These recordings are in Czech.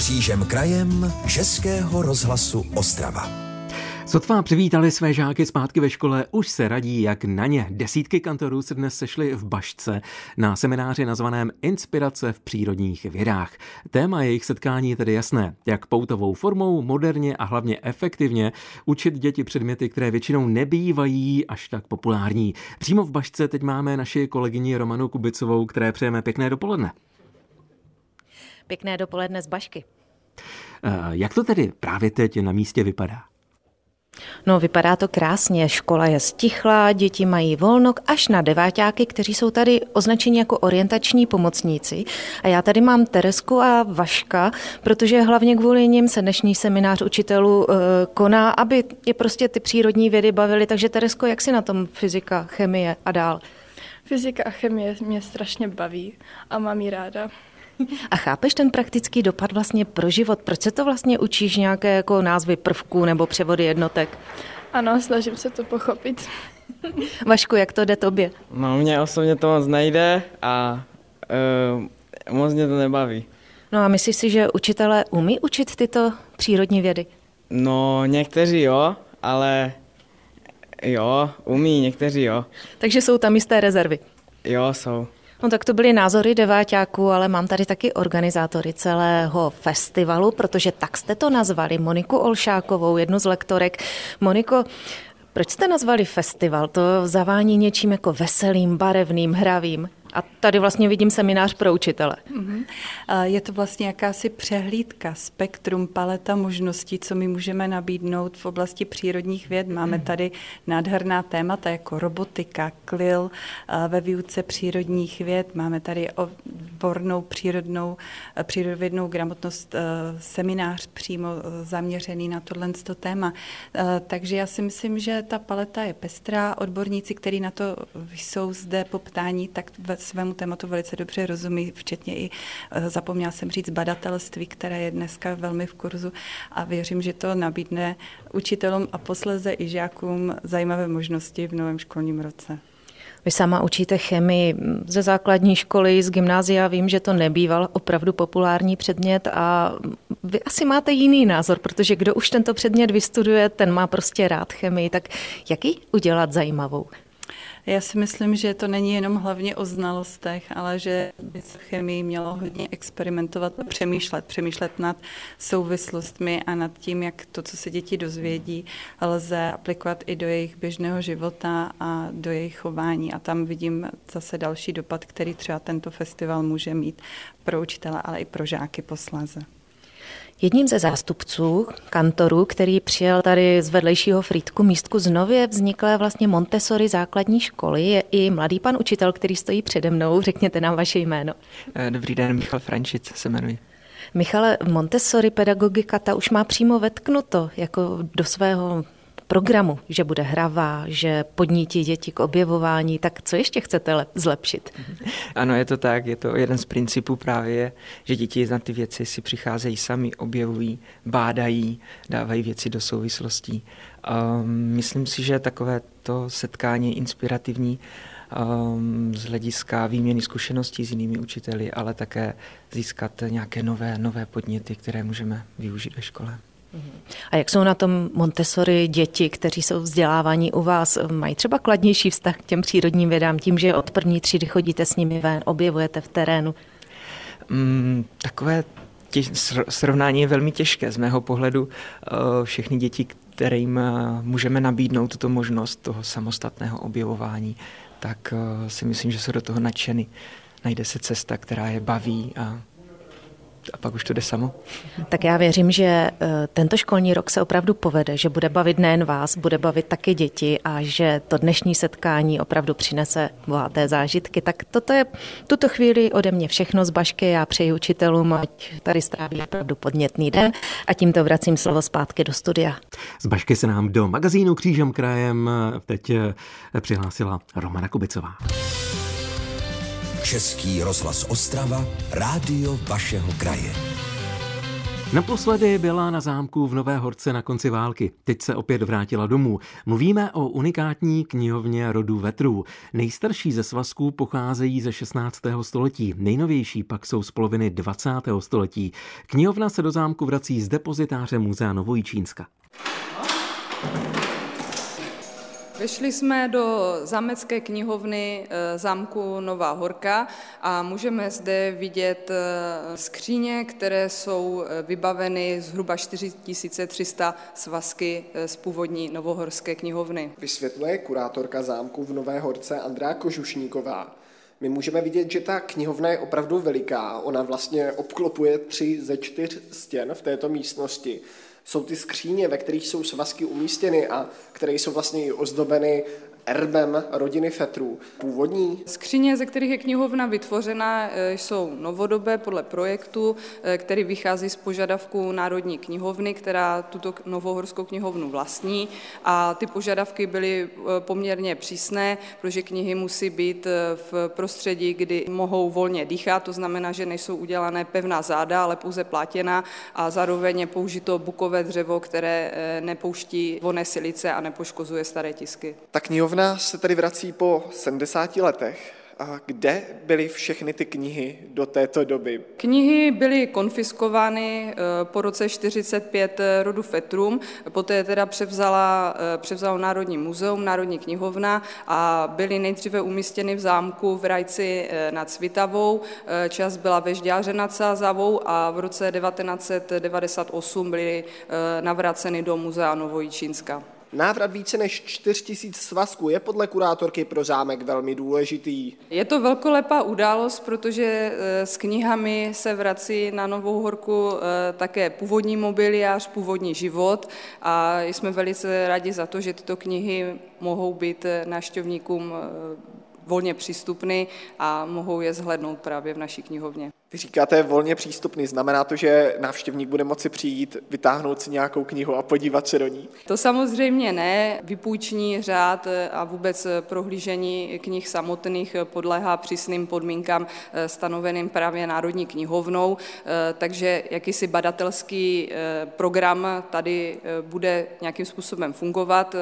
křížem krajem Českého rozhlasu Ostrava. Sotva přivítali své žáky zpátky ve škole, už se radí, jak na ně. Desítky kantorů se dnes sešly v Bašce na semináři nazvaném Inspirace v přírodních vědách. Téma jejich setkání je tedy jasné, jak poutovou formou, moderně a hlavně efektivně učit děti předměty, které většinou nebývají až tak populární. Přímo v Bašce teď máme naši kolegyni Romanu Kubicovou, které přejeme pěkné dopoledne. Pěkné dopoledne z Bašky. Eh, jak to tedy právě teď na místě vypadá? No, vypadá to krásně. Škola je stichlá, děti mají volno až na deváťáky, kteří jsou tady označeni jako orientační pomocníci. A já tady mám Teresku a Vaška, protože hlavně kvůli nim se dnešní seminář učitelů e, koná, aby je prostě ty přírodní vědy bavily. Takže Teresko, jak si na tom fyzika, chemie a dál? Fyzika a chemie mě strašně baví a mám ji ráda. A chápeš ten praktický dopad vlastně pro život? Proč se to vlastně učíš nějaké jako názvy prvků nebo převody jednotek? Ano, snažím se to pochopit. Vašku, jak to jde tobě? No, mě osobně to moc nejde a uh, moc mě to nebaví. No a myslíš si, že učitelé umí učit tyto přírodní vědy? No, někteří jo, ale jo, umí, někteří jo. Takže jsou tam jisté rezervy? Jo, jsou. No tak to byly názory deváťáků, ale mám tady taky organizátory celého festivalu, protože tak jste to nazvali, Moniku Olšákovou, jednu z lektorek. Moniko, proč jste nazvali festival? To zavání něčím jako veselým, barevným, hravým. A tady vlastně vidím seminář pro učitele. Mm-hmm. Je to vlastně jakási přehlídka, spektrum, paleta možností, co my můžeme nabídnout v oblasti přírodních věd. Máme mhm. tady nádherná témata jako robotika, klil ve výuce přírodních věd. Máme tady odbornou přírodnou, přírodovědnou gramotnost, seminář přímo zaměřený na tohle téma. Takže já si myslím, že ta paleta je pestrá. Odborníci, kteří na to jsou zde poptání, tak svému tématu velice dobře rozumí, včetně i, eh, zapomněla jsem říct, badatelství, které je dneska velmi v kurzu a věřím, že to nabídne učitelům a posleze i žákům zajímavé možnosti v novém školním roce. Vy sama učíte chemii ze základní školy, z gymnázia. Vím, že to nebýval opravdu populární předmět a vy asi máte jiný názor, protože kdo už tento předmět vystuduje, ten má prostě rád chemii. Tak jak ji udělat zajímavou? Já si myslím, že to není jenom hlavně o znalostech, ale že by se v chemii mělo hodně experimentovat a přemýšlet. Přemýšlet nad souvislostmi a nad tím, jak to, co se děti dozvědí, lze aplikovat i do jejich běžného života a do jejich chování. A tam vidím zase další dopad, který třeba tento festival může mít pro učitele, ale i pro žáky posléze. Jedním ze zástupců kantorů, který přijel tady z vedlejšího Frýdku místku z nově vzniklé vlastně Montessori základní školy, je i mladý pan učitel, který stojí přede mnou. Řekněte nám vaše jméno. Eh, dobrý den, Michal Frančic se jmenuji. Michale, Montessori pedagogika ta už má přímo vetknuto jako do svého programu, že bude hravá, že podnítí děti k objevování, tak co ještě chcete zlepšit? Ano, je to tak, je to jeden z principů právě, že děti na ty věci si přicházejí sami, objevují, bádají, dávají věci do souvislostí. Um, myslím si, že takové to setkání je inspirativní um, z hlediska výměny zkušeností s jinými učiteli, ale také získat nějaké nové, nové podněty, které můžeme využít ve škole. A jak jsou na tom Montessori děti, kteří jsou vzdělávaní u vás? Mají třeba kladnější vztah k těm přírodním vědám tím, že od první třídy chodíte s nimi ven, objevujete v terénu? Mm, takové těž, srovnání je velmi těžké. Z mého pohledu uh, všechny děti, kterým uh, můžeme nabídnout tuto možnost toho samostatného objevování, tak uh, si myslím, že jsou do toho nadšeny. Najde se cesta, která je baví a a pak už to jde samo. Tak já věřím, že eh, tento školní rok se opravdu povede, že bude bavit nejen vás, bude bavit taky děti a že to dnešní setkání opravdu přinese bohaté zážitky. Tak toto je tuto chvíli ode mě všechno z Bašky. Já přeji učitelům, ať tady stráví opravdu podnětný den a tímto vracím slovo zpátky do studia. Z Bašky se nám do magazínu Křížem krajem teď eh, přihlásila Romana Kubicová. Český rozhlas Ostrava, rádio vašeho kraje. Naposledy byla na zámku v Nové Horce na konci války. Teď se opět vrátila domů. Mluvíme o unikátní knihovně rodu Vetrů. Nejstarší ze svazků pocházejí ze 16. století, nejnovější pak jsou z poloviny 20. století. Knihovna se do zámku vrací z depozitáře Muzea Novojičínska. Vešli jsme do zámecké knihovny eh, zámku Nová Horka a můžeme zde vidět eh, skříně, které jsou eh, vybaveny zhruba 4300 svazky z původní novohorské knihovny. Vysvětluje kurátorka zámku v Nové Horce Andrá Kožušníková. My můžeme vidět, že ta knihovna je opravdu veliká. Ona vlastně obklopuje tři ze čtyř stěn v této místnosti jsou ty skříně, ve kterých jsou svazky umístěny a které jsou vlastně i ozdobeny erbem rodiny Fetrů. Původní? Skříně, ze kterých je knihovna vytvořena, eh, jsou novodobé podle projektu, eh, který vychází z požadavků Národní knihovny, která tuto novohorskou knihovnu vlastní a ty požadavky byly eh, poměrně přísné, protože knihy musí být v prostředí, kdy mohou volně dýchat, to znamená, že nejsou udělané pevná záda, ale pouze plátěna a zároveň je použito bukové dřevo, které nepouští voné silice a nepoškozuje staré tisky. Ta knihovna Knihovna se tedy vrací po 70 letech. A kde byly všechny ty knihy do této doby? Knihy byly konfiskovány eh, po roce 45 eh, rodu Fetrum, poté teda převzala, eh, převzalo Národní muzeum, Národní knihovna a byly nejdříve umístěny v zámku v Rajci nad Svitavou, čas byla ve Žďáře nad Sázavou a v roce 1998 byly navraceny do muzea Novojičínska. Návrat více než 4 tisíc svazků je podle kurátorky pro zámek velmi důležitý. Je to velkolepá událost, protože eh, s knihami se vrací na Novou horku eh, také původní mobiliář, původní život a jsme velice rádi za to, že tyto knihy mohou být eh, návštěvníkům volně přístupny a mohou je zhlednout právě v naší knihovně. Vy říkáte volně přístupný, znamená to, že návštěvník bude moci přijít, vytáhnout si nějakou knihu a podívat se do ní? To samozřejmě ne. Vypůjční řád a vůbec prohlížení knih samotných podléhá přísným podmínkám eh, stanoveným právě Národní knihovnou, eh, takže jakýsi badatelský eh, program tady bude nějakým způsobem fungovat.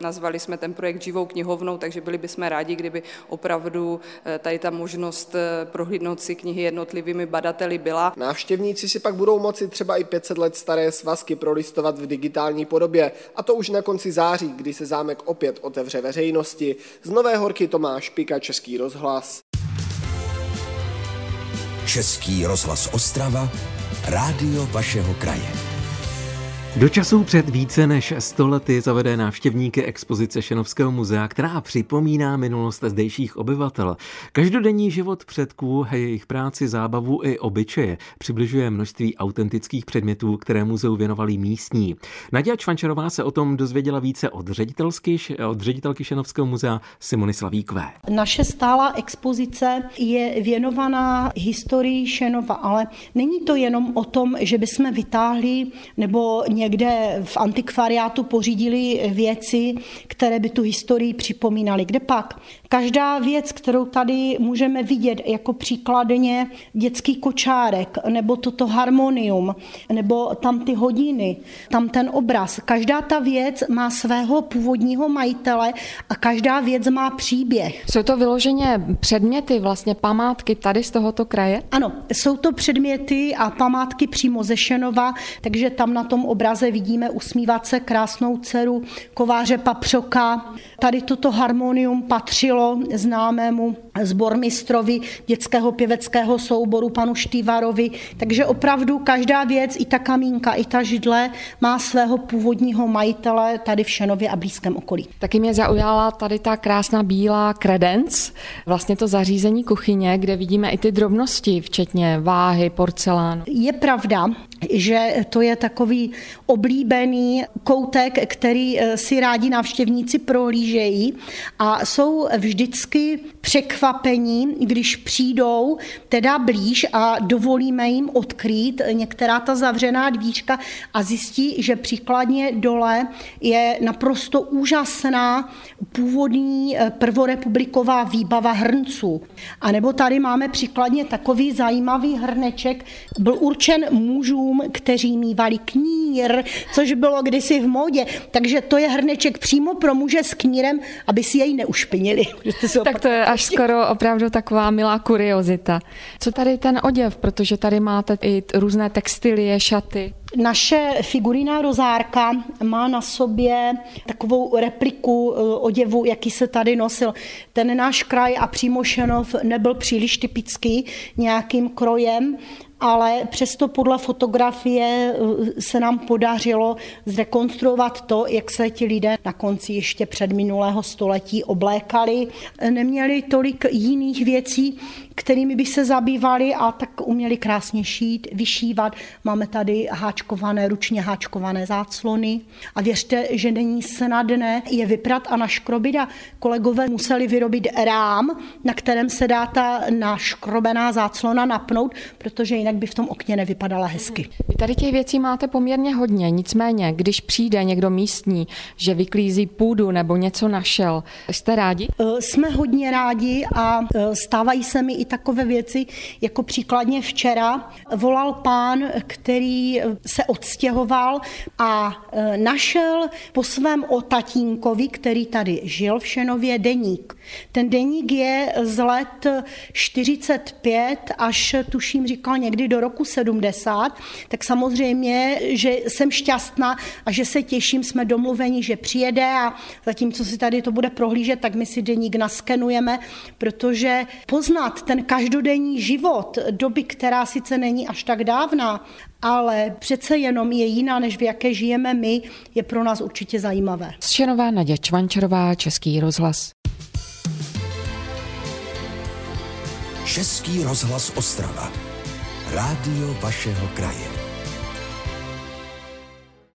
Nazvali jsme ten projekt živou knihovnou, takže byli bychom rádi, kdyby opravdu tady ta možnost prohlídnout si knihy jednotlivě jednotlivými badateli byla. Návštěvníci si pak budou moci třeba i 500 let staré svazky prolistovat v digitální podobě, a to už na konci září, kdy se zámek opět otevře veřejnosti. Z Nové Horky Tomáš Pika, Český rozhlas. Český rozhlas Ostrava, rádio vašeho kraje. Do časů před více než 100 lety zavede návštěvníky expozice Šenovského muzea, která připomíná minulost zdejších obyvatel. Každodenní život předků, jejich práci, zábavu i obyčeje přibližuje množství autentických předmětů, které muzeu věnovali místní. Naděja Čvančarová se o tom dozvěděla více od, ředitelky, od ředitelky Šenovského muzea Simony Slavíkové. Naše stála expozice je věnovaná historii Šenova, ale není to jenom o tom, že bychom vytáhli nebo někde v antikvariátu pořídili věci, které by tu historii připomínaly. Kde pak? Každá věc, kterou tady můžeme vidět jako příkladně dětský kočárek, nebo toto harmonium, nebo tam ty hodiny, tam ten obraz. Každá ta věc má svého původního majitele a každá věc má příběh. Jsou to vyloženě předměty, vlastně památky tady z tohoto kraje? Ano, jsou to předměty a památky přímo ze Šenova, takže tam na tom obraze vidíme usmívat se krásnou dceru kováře Papřoka. Tady toto harmonium patřilo známému zbormistrovi dětského pěveckého souboru panu Štývarovi. Takže opravdu každá věc, i ta kamínka, i ta židle, má svého původního majitele tady v Šenově a blízkém okolí. Taky mě zaujala tady ta krásná bílá kredenc, vlastně to zařízení kuchyně, kde vidíme i ty drobnosti, včetně váhy, porcelánu. Je pravda, že to je takový oblíbený koutek, který eh, si rádi návštěvníci prohlížejí a jsou vždycky překvapení když přijdou teda blíž a dovolíme jim odkrýt některá ta zavřená dvířka a zjistí, že příkladně dole je naprosto úžasná původní eh, prvorepubliková výbava hrnců. A nebo tady máme příkladně takový zajímavý hrneček, byl určen mužům, kteří mývali knír, což bylo kdysi v módě. Takže to je hrneček přímo pro muže s knírem, aby si jej neušpinili. tak to je až skoro opravdu taková milá kuriozita. Co tady ten oděv, protože tady máte i různé textilie, šaty. Naše figurína rozárka má na sobě takovou repliku eh, oděvu, jaký se tady nosil. Ten náš kraj a přímo Šenov nebyl příliš typický nějakým krojem, ale přesto podle fotografie eh, se nám podařilo zrekonstruovat to, jak se ti lidé na konci ještě před minulého století oblékali. Neměli tolik jiných věcí, kterými by se zabývali a tak uměli krásně šít, vyšívat. Máme tady háčkované, ručně háčkované záclony a věřte, že není snadné je vyprat a naškrobit a kolegové museli vyrobit rám, na kterém se dá ta naškrobená záclona napnout, protože jinak by v tom okně nevypadala hezky. Vy tady těch věcí máte poměrně hodně, nicméně, když přijde někdo místní, že vyklízí půdu nebo něco našel, jste rádi? Eh, jsme hodně rádi a eh, stávají se mi i takové věci, jako příkladně včera volal pán, který se odstěhoval a našel po svém otatínkovi, který tady žil v Šenově, deník. Ten deník je z let 45 až tuším říkal někdy do roku 70, tak samozřejmě, že jsem šťastná a že se těším, jsme domluveni, že přijede a zatímco si tady to bude prohlížet, tak my si deník naskenujeme, protože poznat ten každodenní život doby, která sice není až tak dávná, ale přece jenom je jiná, než v jaké žijeme my, je pro nás určitě zajímavé. Zčenová Nadě Čvančarová, Český rozhlas. Český rozhlas Ostrava. Rádio vašeho kraje.